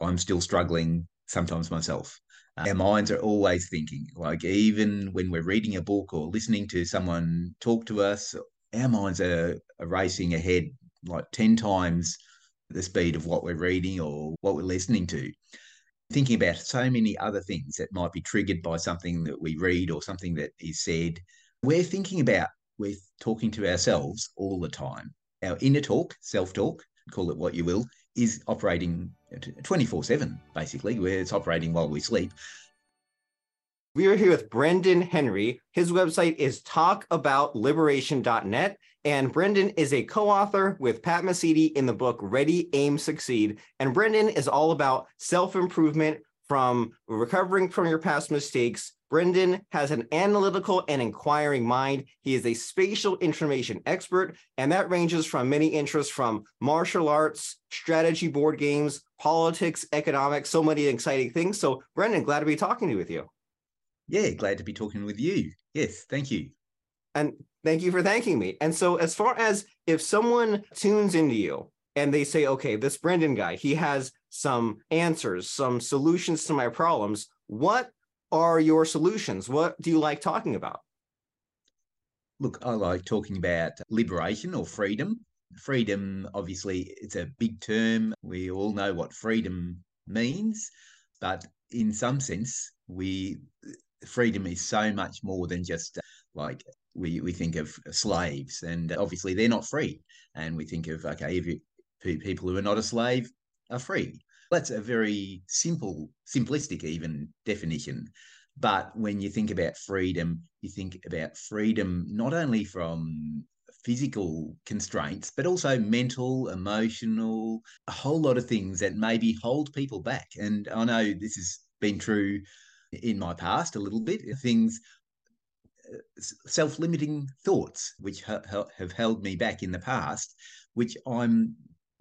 I'm still struggling sometimes myself. Our minds are always thinking, like even when we're reading a book or listening to someone talk to us, our minds are, are racing ahead like 10 times the speed of what we're reading or what we're listening to. Thinking about so many other things that might be triggered by something that we read or something that is said. We're thinking about, we're talking to ourselves all the time. Our inner talk, self talk, call it what you will, is operating 24 7, basically, where it's operating while we sleep. We are here with Brendan Henry. His website is talkaboutliberation.net. And Brendan is a co author with Pat Mesiti in the book Ready, Aim, Succeed. And Brendan is all about self improvement from recovering from your past mistakes. Brendan has an analytical and inquiring mind. He is a spatial information expert, and that ranges from many interests from martial arts, strategy board games, politics, economics, so many exciting things. So, Brendan, glad to be talking with you. Yeah, glad to be talking with you. Yes, thank you. And thank you for thanking me. And so, as far as if someone tunes into you and they say, okay, this Brendan guy, he has some answers, some solutions to my problems, what are your solutions? What do you like talking about? Look, I like talking about liberation or freedom. Freedom, obviously, it's a big term. We all know what freedom means, but in some sense, we freedom is so much more than just like we, we think of slaves, and obviously they're not free. And we think of okay, if you, people who are not a slave are free. That's a very simple, simplistic even definition. But when you think about freedom, you think about freedom not only from physical constraints, but also mental, emotional, a whole lot of things that maybe hold people back. And I know this has been true in my past a little bit. Things, uh, self limiting thoughts, which ha- have held me back in the past, which I'm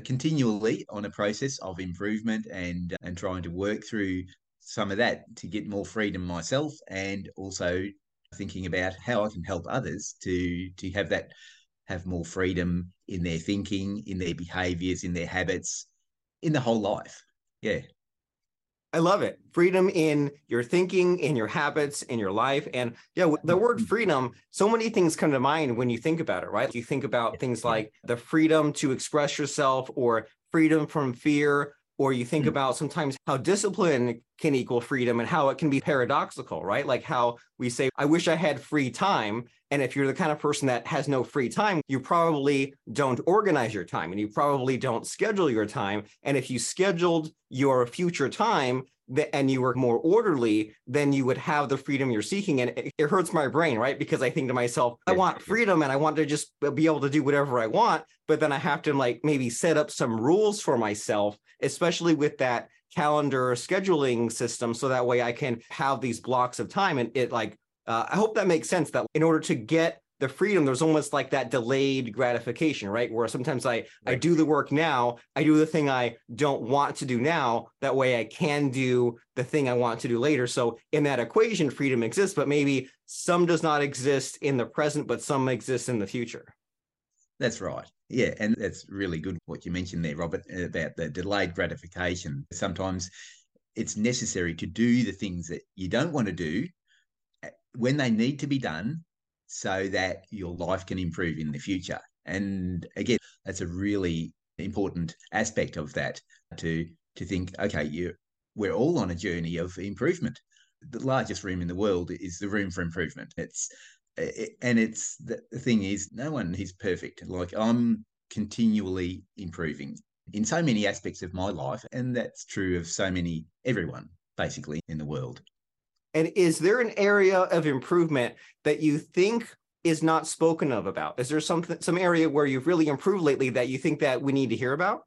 continually on a process of improvement and uh, and trying to work through some of that to get more freedom myself and also thinking about how I can help others to to have that have more freedom in their thinking, in their behaviors, in their habits, in the whole life. Yeah. I love it. Freedom in your thinking, in your habits, in your life. And yeah, the word mm-hmm. freedom, so many things come to mind when you think about it, right? You think about things like the freedom to express yourself or freedom from fear, or you think mm-hmm. about sometimes how discipline can equal freedom and how it can be paradoxical, right? Like how we say, I wish I had free time. And if you're the kind of person that has no free time, you probably don't organize your time and you probably don't schedule your time. And if you scheduled your future time and you were more orderly, then you would have the freedom you're seeking. And it, it hurts my brain, right? Because I think to myself, I want freedom and I want to just be able to do whatever I want. But then I have to like maybe set up some rules for myself, especially with that calendar scheduling system. So that way I can have these blocks of time. And it like, uh, I hope that makes sense that in order to get the freedom there's almost like that delayed gratification right? Where sometimes i right. i do the work now i do the thing i don't want to do now that way i can do the thing i want to do later. So in that equation freedom exists but maybe some does not exist in the present but some exists in the future. That's right. Yeah and that's really good what you mentioned there robert about the delayed gratification. Sometimes it's necessary to do the things that you don't want to do eh, when they need to be done so that your life can improve in the future. And again, that's a really important aspect of that to to think, okay, you we're all on a journey of improvement. The largest room in the world is the room for improvement. It's it, and it's the, the thing is, no one is perfect. Like I'm continually improving in so many aspects of my life, and that's true of so many everyone basically in the world. And is there an area of improvement that you think is not spoken of about? Is there something some area where you've really improved lately that you think that we need to hear about?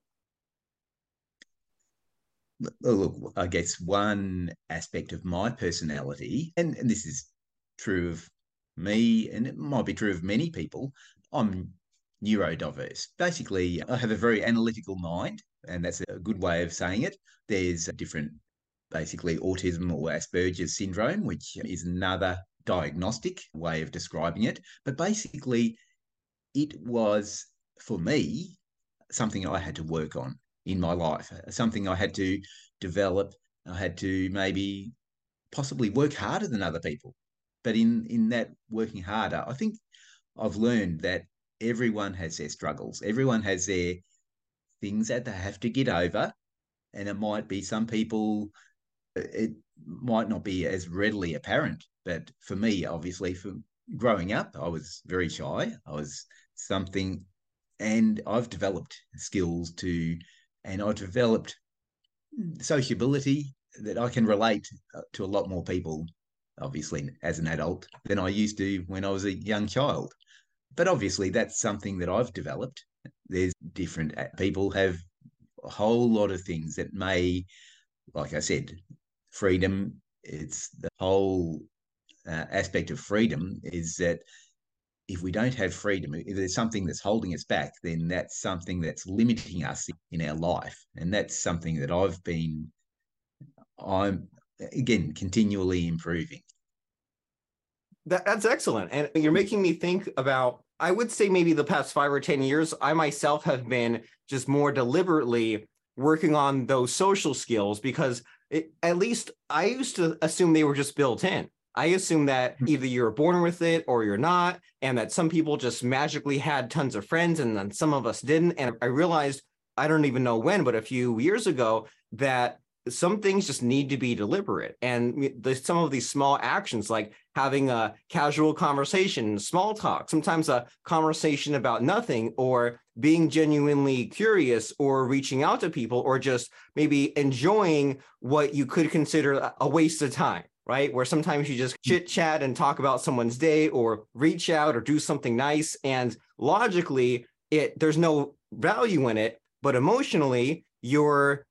Look, I guess one aspect of my personality, and, and this is true of me, and it might be true of many people, I'm neurodiverse. Basically, I have a very analytical mind, and that's a good way of saying it. There's different basically autism or Asperger's syndrome, which is another diagnostic way of describing it. But basically, it was for me something I had to work on in my life, something I had to develop. I had to maybe possibly work harder than other people. But in in that working harder, I think I've learned that everyone has their struggles. Everyone has their things that they have to get over. And it might be some people, it might not be as readily apparent. But for me, obviously, for growing up, I was very shy. I was something, and I've developed skills to, and I've developed sociability that I can relate uh, to a lot more people, obviously, as an adult than I used to when I was a young child. But obviously, that's something that I've developed. There's different uh, people have a whole lot of things that may, like I said, freedom. It's the whole uh, aspect of freedom is that if we don't have freedom, if there's something that's holding us back, then that's something that's limiting us in our life. And that's something that I've been, I'm again, continually improving. That, that's excellent. And you're making me think about, I would say maybe the past five or 10 years, I myself have been just more deliberately working on those social skills because it, at least I used to assume they were just built in. I assume that hmm. either you're born with it or you're not, and that some people just magically had tons of friends and then some of us didn't. And I realized, I don't even know when, but a few years ago, that some things just need to be deliberate. And there's some of these small actions, like having a casual conversation, small talk, sometimes a conversation about nothing, or being genuinely curious, or reaching out to people, or just maybe enjoying what you could consider a waste of time right? Where sometimes you just hmm. chit chat and talk about someone's day or reach out or do something nice. And logically, it there's no value in it, but emotionally, you're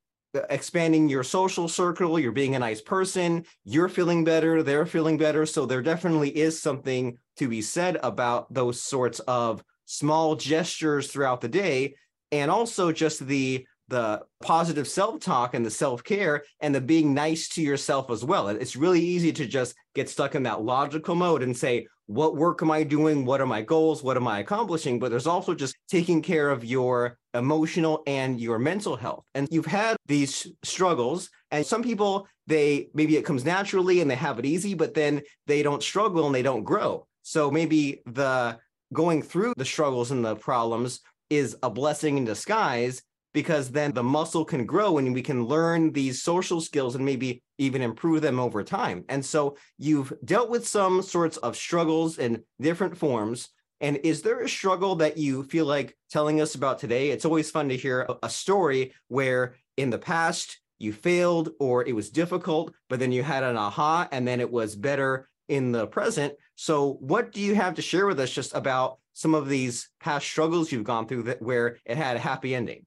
expanding your social circle, you're being a nice person, you're feeling better, they're feeling better. So there definitely is something to be said about those sorts of small gestures throughout the day. And also just the the positive self-talk and the self-care and the being nice to yourself as well. It's really easy to just get stuck in that logical mode and say, what work am I doing? What are my goals? What am I accomplishing? But there's also just taking care of your emotional and your mental health. And you've had these struggles and some people they maybe it comes naturally and they have it easy, but then they don't struggle and they don't grow. So maybe the going through the struggles and the problems is a blessing in disguise because then the muscle can grow and we can learn these social skills and maybe even improve them over time. And so you've dealt with some sorts of struggles in different forms. And is there a struggle that you feel like telling us about today? It's always fun to hear a story where in the past you failed or it was difficult, but then you had an aha and then it was better in the present. So, what do you have to share with us just about some of these past struggles you've gone through that where it had a happy ending?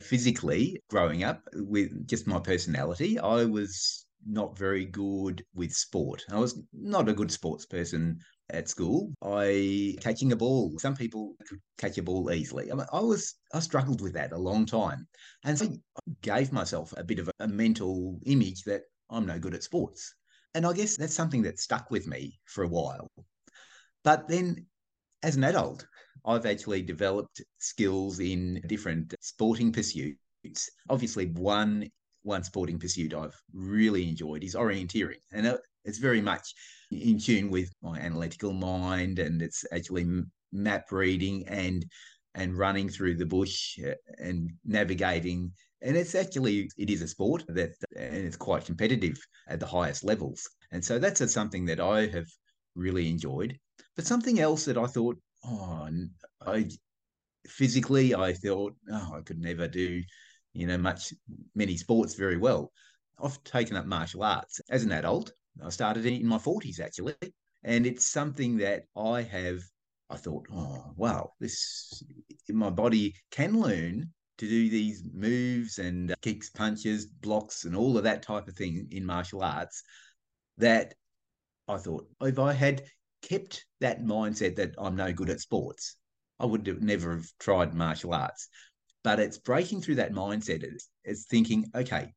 physically growing up with just my personality, I was not very good with sport. I was not a good sports person at school. I catching a ball. Some people could catch a ball easily. I, mean, I was I struggled with that a long time, and so I gave myself a bit of a mental image that I'm no good at sports. And I guess that's something that stuck with me for a while. But then, as an adult, I've actually developed skills in different sporting pursuits. Obviously, one one sporting pursuit I've really enjoyed is orienteering, and uh, it's very much in tune with my analytical mind, and it's actually map reading and and running through the bush uh, and navigating. And it's actually it is a sport that and it's quite competitive at the highest levels. And so that's something that I have really enjoyed. But something else that I thought oh, I physically, I thought, oh, I could never do, you know, much many sports very well. I've taken up martial arts as an adult. I started in my forties actually, and it's something that I have. I thought, oh wow, this my body can learn to do these moves and uh, kicks, punches, blocks, and all of that type of thing in martial arts. That I thought if I had kept that mindset that I'm no good at sports, I would have never have tried martial arts. But it's breaking through that mindset. It's, it's thinking, okay,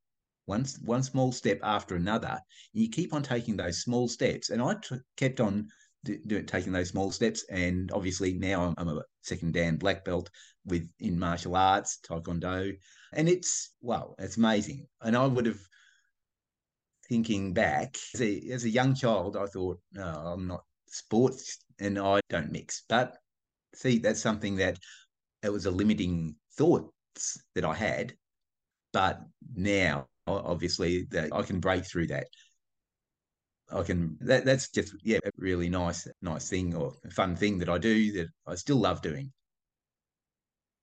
one, one small step after another. you keep on taking those small steps. And I t- kept on do, taking those small steps. And obviously now I'm a second Dan black belt with in martial arts, Taekwondo. And it's, well, it's amazing. And I would have, thinking back, as a, as a young child, I thought, no, I'm not sports and I don't mix. But see, that's something that it was a limiting thoughts that I had. But now, obviously, that I can break through that. I can that that's just yeah a really nice nice thing or fun thing that I do that I still love doing.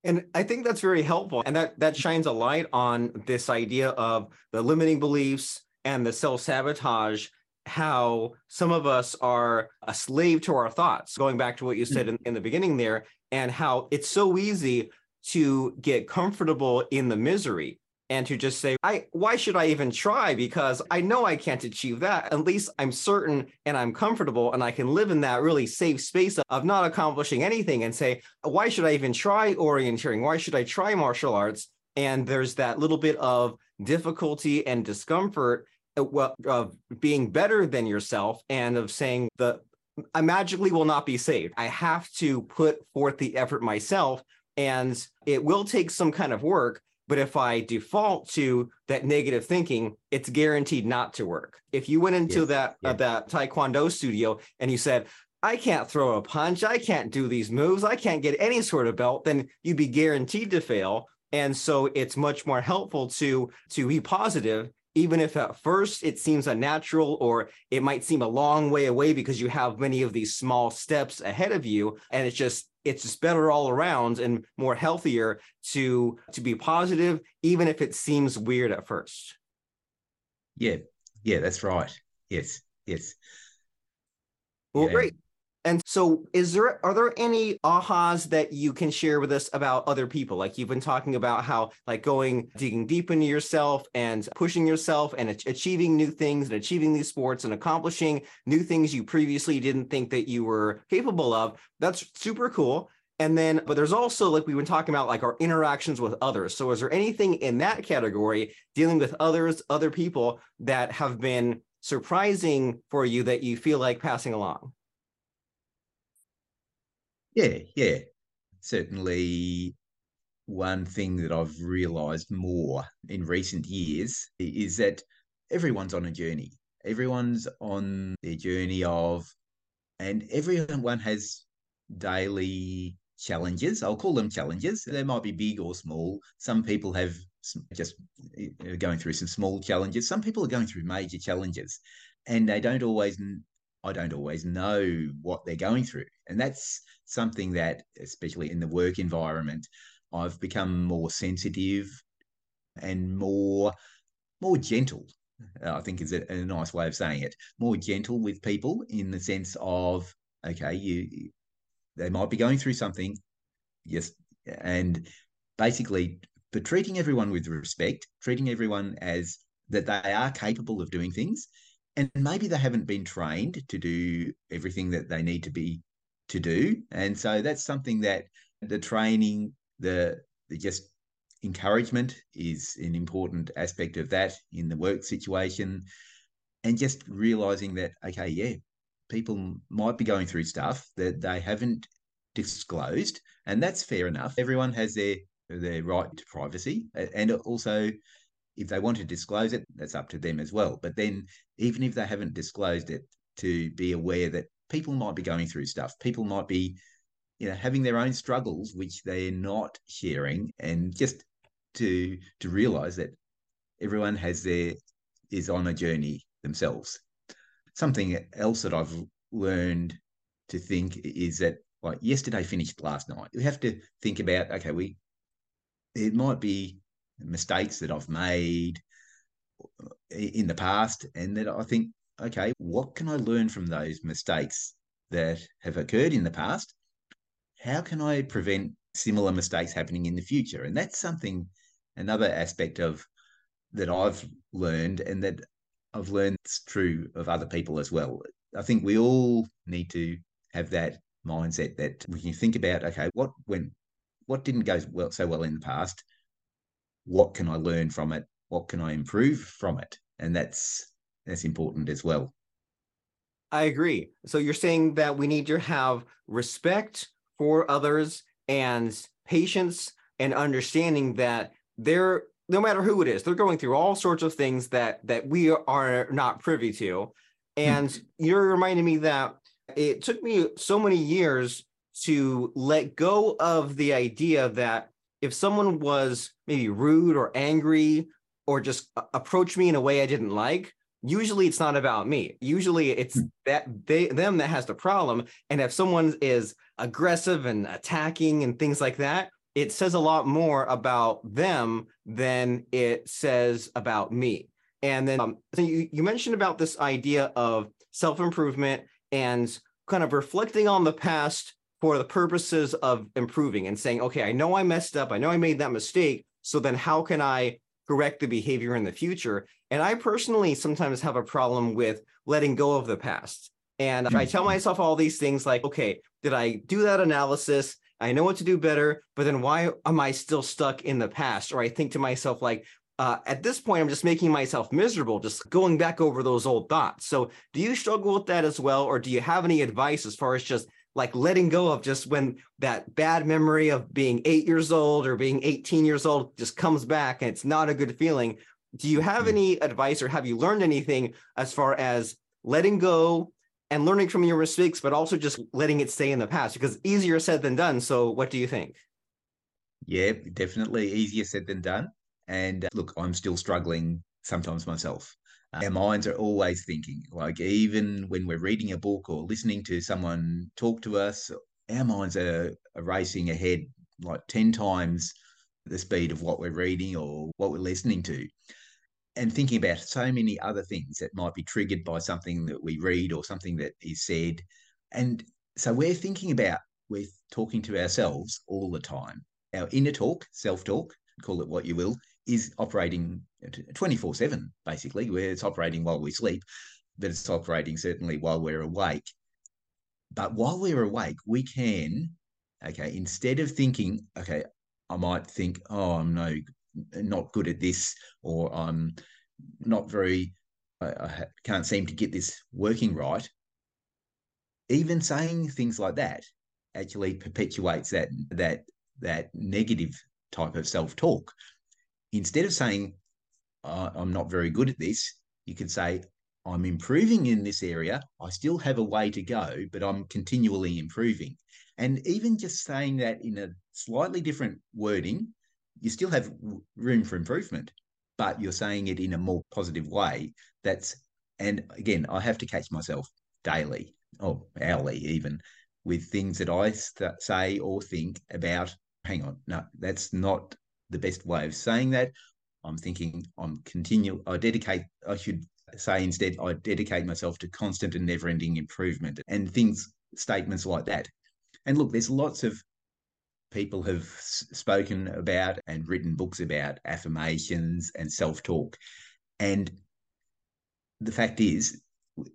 And I think that's very helpful. And that that shines a light on this idea of the limiting beliefs and the self-sabotage, how some of us are a slave to our thoughts, going back to what you said hmm. in, in the beginning there, and how it's so easy to get comfortable in the misery and to just say, I why should I even try? Because I know I can't achieve that. At least I'm certain and I'm comfortable and I can live in that really safe space of not accomplishing anything and say, why should I even try orienteering? Why should I try martial arts? And there's that little bit of difficulty and discomfort uh, of being better than yourself and of saying the I magically will not be saved. I have to put forth the effort myself and it will take some kind of work but if I default to that negative thinking, it's guaranteed not to work. If you went into yes. that yeah. uh, that taekwondo studio and you said, "I can't throw a punch, I can't do these moves, I can't get any sort of belt," then you'd be guaranteed to fail. And so it's much more helpful to to be positive even if at first it seems unnatural or it might seem a long way away because you have many of these small steps ahead of you and it's just it's just better all around and more healthier to to be positive even if it seems weird at first. Yeah. Yeah that's right. Yes. Yes. Well yeah. great and so is there are there any ahas that you can share with us about other people? Like you've been talking about how like going digging deep into yourself and pushing yourself and achieving new things and achieving these sports and accomplishing new things you previously didn't think that you were capable of. That's super cool. And then, but there's also like we've been talking about like our interactions with others. So is there anything in that category dealing with others, other people that have been surprising for you that you feel like passing along? Yeah, yeah. Certainly, one thing that I've realized more in recent years is that everyone's on a journey. Everyone's on their journey of, and everyone has daily challenges. I'll call them challenges. They might be big or small. Some people have just uh, going through some small challenges. Some people are going through major challenges, and they don't always I don't always know what they're going through. And that's something that, especially in the work environment, I've become more sensitive and more more gentle. Uh, I think is a, a nice way of saying it. More gentle with people in the sense of okay, you they might be going through something, yes, and basically, but treating everyone with respect, treating everyone as that they are capable of doing things and maybe they haven't been trained to do everything that they need to be to do. And so that's something that the training the the just encouragement is an important aspect of that in the work situation. And just realizing that okay yeah people might be going through stuff that they haven't disclosed and that's fair enough. Everyone has their their right to privacy and also if they want to disclose it, that's up to them as well. But then, even if they haven't disclosed it, to be aware that people might be going through stuff, people might be, you know, having their own struggles which they're not sharing, and just to to realize that everyone has their is on a journey themselves. Something else that I've learned to think is that like yesterday finished last night. We have to think about okay, we it might be mistakes that I've made in the past, and that I think, okay, what can I learn from those mistakes that have occurred in the past? How can I prevent similar mistakes happening in the future? And that's something, another aspect of that I've learned, and that I've learned it's true of other people as well. I think we all need to have that mindset that we can think about, okay, what went, what didn't go well so well in the past? What can I learn from it? What can I improve from it? And that's that's important as well. I agree. So you're saying that we need to have respect for others and patience and understanding that they're no matter who it is, they're going through all sorts of things that that we are not privy to. And mm-hmm. you're reminding me that it took me so many years to let go of the idea that if someone was maybe rude or angry or just approached me in a way I didn't like, usually it's not about me. Usually it's hmm. that they them that has the problem. And if someone is aggressive and attacking and things like that, it says a lot more about them than it says about me. And then um, so you, you mentioned about this idea of self-improvement and kind of reflecting on the past for the purposes of improving and saying, okay, I know I messed up. I know I made that mistake. So then how can I correct the behavior in the future? And I personally sometimes have a problem with letting go of the past. And I tell mm-hmm. myself all these things like, okay, did I do that analysis? I know what to do better, but then why am I still stuck in the past? Or I think to myself, like, uh, at this point, I'm just making myself miserable, just going back over those old thoughts. So, do you struggle with that as well? Or do you have any advice as far as just like letting go of just when that bad memory of being eight years old or being 18 years old just comes back and it's not a good feeling? Do you have mm-hmm. any advice or have you learned anything as far as letting go and learning from your mistakes, but also just letting it stay in the past? Because easier said than done. So, what do you think? Yeah, definitely easier said than done. And uh, look, I'm still struggling sometimes myself. Our minds are always thinking, like even when we're reading a book or listening to someone talk to us, our minds are, are racing ahead like 10 times the speed of what we're reading or what we're listening to and thinking about so many other things that might be triggered by something that we read or something that is said. And so we're thinking about, we're talking to ourselves all the time. Our inner talk, self talk, call it what you will, is operating 24 7, basically, where it's operating while we sleep, but it's operating certainly while we're awake. But while we're awake, we can, okay, instead of thinking, okay, I might think, oh, I'm no not good at this, or I'm not very, I, I can't seem to get this working right. Even saying things like that actually perpetuates that that that negative type of self talk. Instead of saying uh, I'm not very good at this, you could say I'm improving in this area. I still have a way to go, but I'm continually improving. And even just saying that in a slightly different wording you still have room for improvement, but you're saying it in a more positive way. That's and again, I have to catch myself daily or hourly even with things that I st- say or think about. Hang on, no, that's not the best way of saying that. I'm thinking I'm continue. I dedicate. I should say instead. I dedicate myself to constant and never-ending improvement and things, statements like that. And look, there's lots of people have spoken about and written books about affirmations and self talk. And the fact is,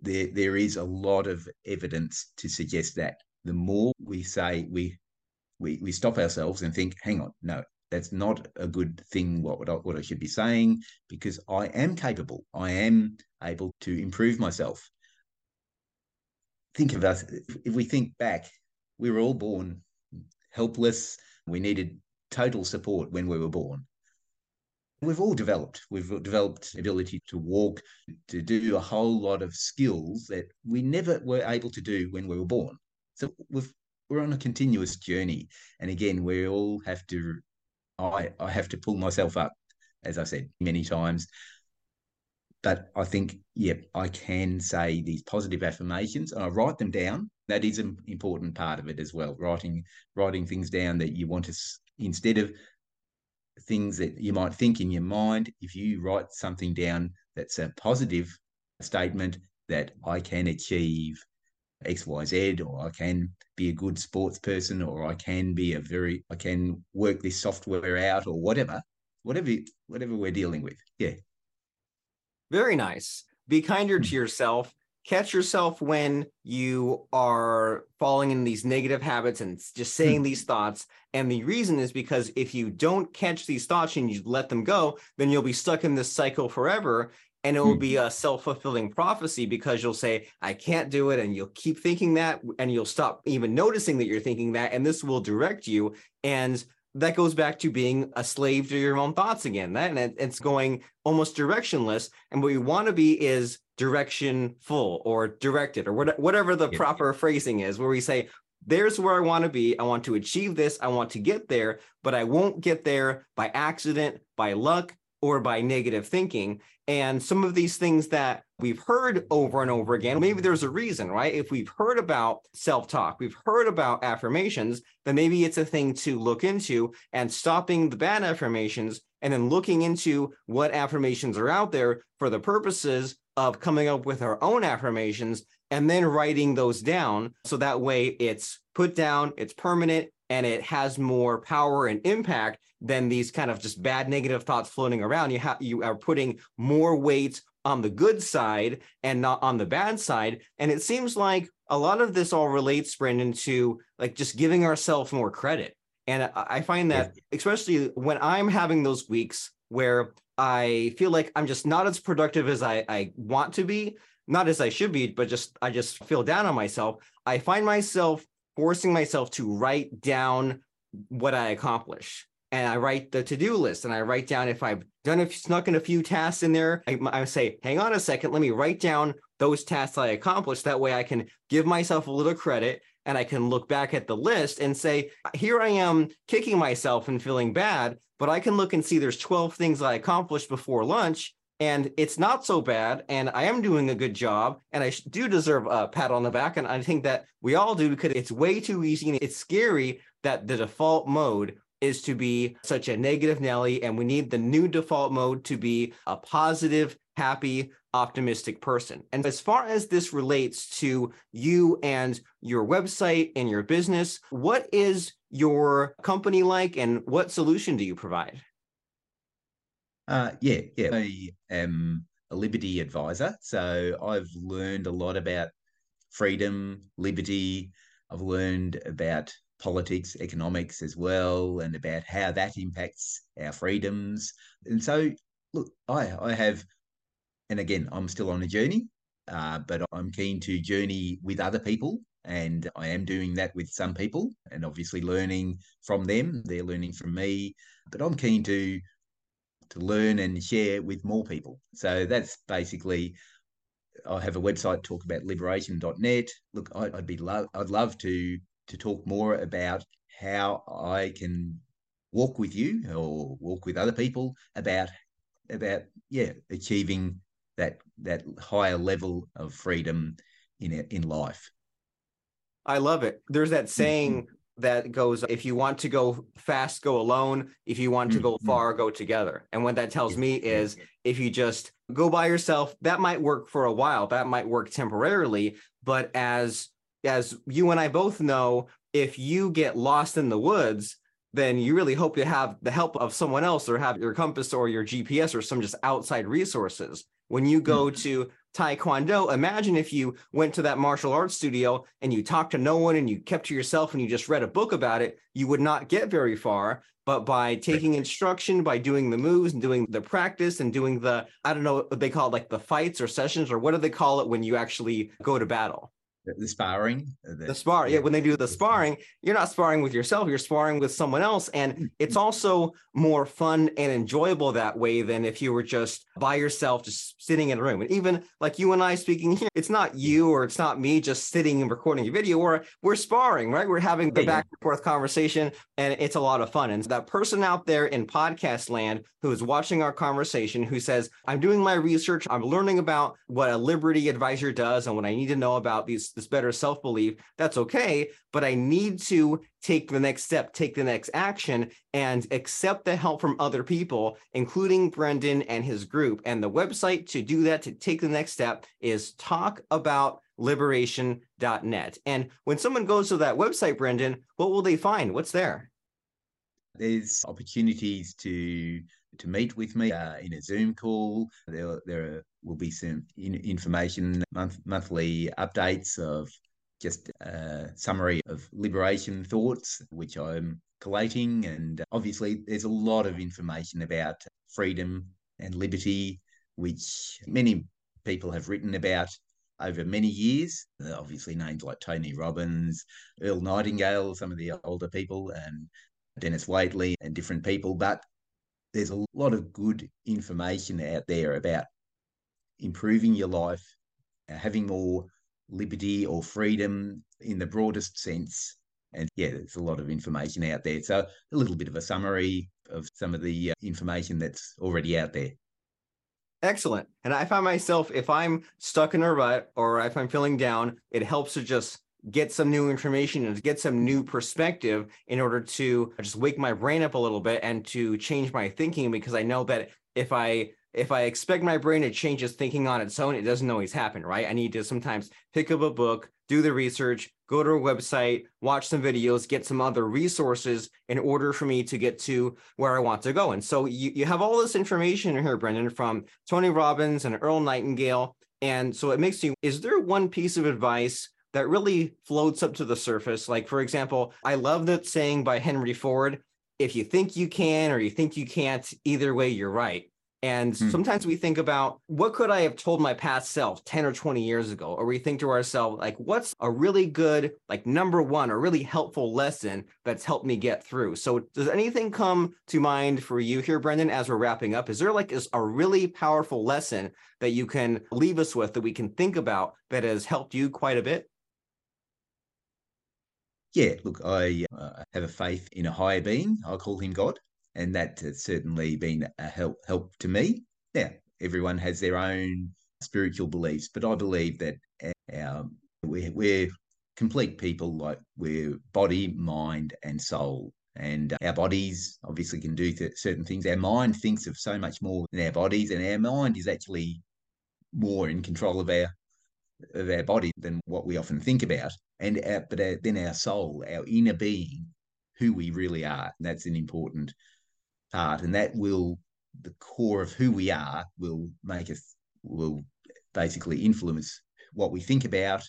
there, there is a lot of evidence to suggest that the more we say we, we, we stop ourselves and think, hang on, no, that's not a good thing what, I, what I should be saying because I am capable. I am able to improve myself. Think of us, if we think back, we were all born helpless. We needed total support when we were born. We've all developed. We've developed ability to walk, to do a whole lot of skills that we never were able to do when we were born. So we've we're on a continuous journey. And again, we all have to I I have to pull myself up, as I said many times. But I think, yep, I can say these positive affirmations and I write them down that is an important part of it as well. Writing writing things down that you want to instead of things that you might think in your mind, if you write something down that's a positive statement that I can achieve X, Y, Z, or I can be a good sports person, or I can be a very, I can work this software out, or whatever, whatever, whatever we're dealing with. Yeah. Very nice. Be kinder to hmm. yourself catch yourself when you are falling in these negative habits and just saying hmm. these thoughts. And the reason is because if you don't catch these thoughts and you let them go, then you'll be stuck in this cycle forever. And it will hmm. be a self-fulfilling prophecy because you'll say i can't do it and you'll keep thinking that and you'll stop even noticing that you're thinking that and this will direct you and that goes back to being a slave to your own thoughts again that and it's going almost directionless and what we want to be is direction full or directed or whatever the proper phrasing is where we say there's where I want to be. I want to achieve this. I want to get there, but I won't get there by accident, by luck, or by negative thinking. And some of these things that we've heard over and over again, maybe there's a reason, right? If we've heard about self talk, we've heard about affirmations, then maybe it's a thing to look into and stopping the bad affirmations and then looking into what affirmations are out there for the purposes of coming up with our own affirmations and then writing those down. So that way it's put down, it's permanent, and it has more power and impact than these kind of just bad negative thoughts floating around. You have you are putting more weight on the good side and not on the bad side. And it seems like a lot of this all relates, Brendan, to like just giving ourselves more credit. And I find that especially when I'm having those weeks where I feel like I'm just not as productive as I, I want to be, not as I should be, but just I just feel down on myself. I find myself forcing myself to write down what I accomplish and I write the to-do list and I write down if I've done if snuck in a few tasks in there. I, I say, hang on a second, let me write down those tasks I accomplished. That way I can give myself a little credit and I can look back at the list and say, here I am kicking myself and feeling bad, but I can look and see there's 12 things I accomplished before lunch and it's not so bad and i am doing a good job and i do deserve a pat on the back and i think that we all do because it's way too easy and it's scary that the default mode is to be such a negative Nelly, and we need the new default mode to be a positive, happy, optimistic person. And as far as this relates to you and your website and your business, what is your company like and what solution do you provide? Uh, yeah, yeah. I am a liberty advisor. So I've learned a lot about freedom, liberty. I've learned about politics, economics as well, and about how that impacts our freedoms. And so, look, I, I have, and again, I'm still on a journey, uh, but I'm keen to journey with other people. And I am doing that with some people and obviously learning from them. They're learning from me, but I'm keen to to learn and share with more people. So that's basically I have a website talk about liberation.net. Look, I, would be love I'd love to to talk more about how I can walk with you or walk with other people about about yeah achieving that that higher level of freedom in in life. I love it. There's that mm-hmm. saying that goes if you want to go fast go alone. If you want to go mm-hmm. far go together. And what that tells me is if you just go by yourself that might work for a while. That might work temporarily. But as as you and I both know, if you get lost in the woods, then you really hope to have the help of someone else or have your compass or your GPS or some just outside resources. When you go mm-hmm. to Taekwondo, imagine if you went to that martial arts studio and you talked to no one and you kept to yourself and you just read a book about it, you would not get very far. But by taking instruction, by doing the moves and doing the practice and doing the, I don't know what they call it, like the fights or sessions, or what do they call it when you actually go to battle? The sparring the, the spar yeah when they do the sparring you're not sparring with yourself you're sparring with someone else and mm-hmm. it's also more fun and enjoyable that way than if you were just by yourself just sitting in a room. And even like you and i speaking here it's not you or it's not me just sitting and recording a video or we're sparring right? We're having the back and forth conversation and it's a lot of fun. And that person out there in podcast land who is watching our conversation who says i'm doing my research i'm learning about what a liberty advisor does and what i need to know about these this better self belief, that's okay. But I need to take the next step, take the next action, and accept the help from other people, including Brendan and his group. And the website to do that, to take the next step, is talkaboutliberation.net. And when someone goes to that website, Brendan, what will they find? What's there? There's opportunities to to meet with me uh, in a Zoom call. There, there will be some in, information, month, monthly updates of just a summary of liberation thoughts, which I'm collating. And obviously, there's a lot of information about freedom and liberty which many people have written about over many years. Uh, obviously, names like Tony Robbins, Earl Nightingale, some of the older people, and Denis Waitley, and different people. But there's a lot of good information out there about improving your life, having more liberty or freedom in the broadest sense. And yeah, there's a lot of information out there. So, a little bit of a summary of some of the uh, information that's already out there. Excellent. And I find myself, if I'm stuck in a rut or if I'm feeling down, it helps to just get some new information and get some new perspective in order to just wake my brain up a little bit and to change my thinking because I know that if I if I expect my brain to change its thinking on its own, it doesn't always happen, right? I need to sometimes pick up a book, do the research, go to a website, watch some videos, get some other resources in order for me to get to where I want to go. And so you, you have all this information here, Brendan, from Tony Robbins and Earl Nightingale. And so it makes you, is there one piece of advice that really floats up to the surface? Like, for example, I love that saying by Henry Ford if you think you can or you think you can't, either way, you're right. And hmm. sometimes we think about what could I have told my past self 10 or 20 years ago? Or we think to ourselves, like, what's a really good, like, number one, or really helpful lesson that's helped me get through? So, does anything come to mind for you here, Brendan, as we're wrapping up? Is there like a really powerful lesson that you can leave us with that we can think about that has helped you quite a bit? Yeah, look, I uh, have a faith in a higher being. I call him God and that has certainly been a help help to me. Now, everyone has their own spiritual beliefs, but I believe that our, we're, we're complete people, like we're body, mind, and soul. And uh, our bodies obviously can do th- certain things. Our mind thinks of so much more than our bodies, and our mind is actually more in control of our of our body than what we often think about. And our, but our, then our soul, our inner being, who we really are, and that's an important part, and that will the core of who we are will make us will basically influence what we think about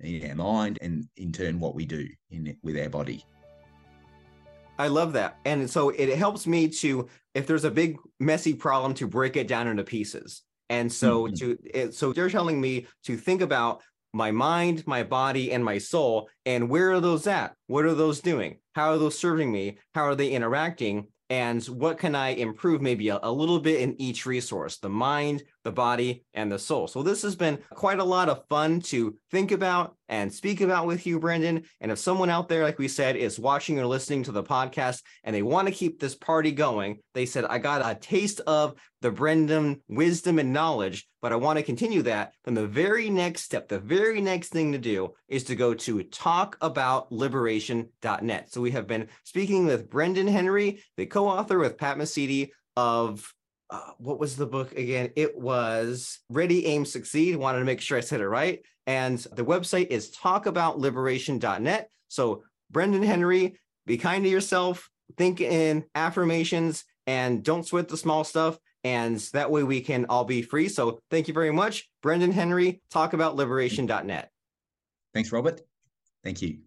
in our mind and in turn what we do in with our body. I love that. And so it helps me to if there's a big messy problem to break it down into pieces. And so mm-hmm. to it, so they're telling me to think about my mind, my body, and my soul. And where are those at? What are those doing? How are those serving me? How are they interacting? And what can I improve maybe a, a, little bit in each resource, the mind, the body, and the soul. So this has been quite a lot of fun to think about and speak about with you, Brendan. And if someone out there, like we said, is watching or listening to the podcast and they want to keep this party going, they said, I got a taste of the Brendan wisdom and knowledge, but I want to continue that, then the very next step, the very next thing to do is to go to talkaboutliberation.net. So we have been speaking with Brendan Henry, the co-author with Pat Mesiti of uh, what was the book again? It was Ready, Aim, Succeed. Wanted to make sure I said it right. And the website is talkaboutliberation.net. So Brendan Henry, be kind to yourself, think in affirmations, and don't sweat the small stuff and that way we can all be free. So thank you very much, Brendan Henry, talkaboutliberation.net. Thanks, Robert. Thank you.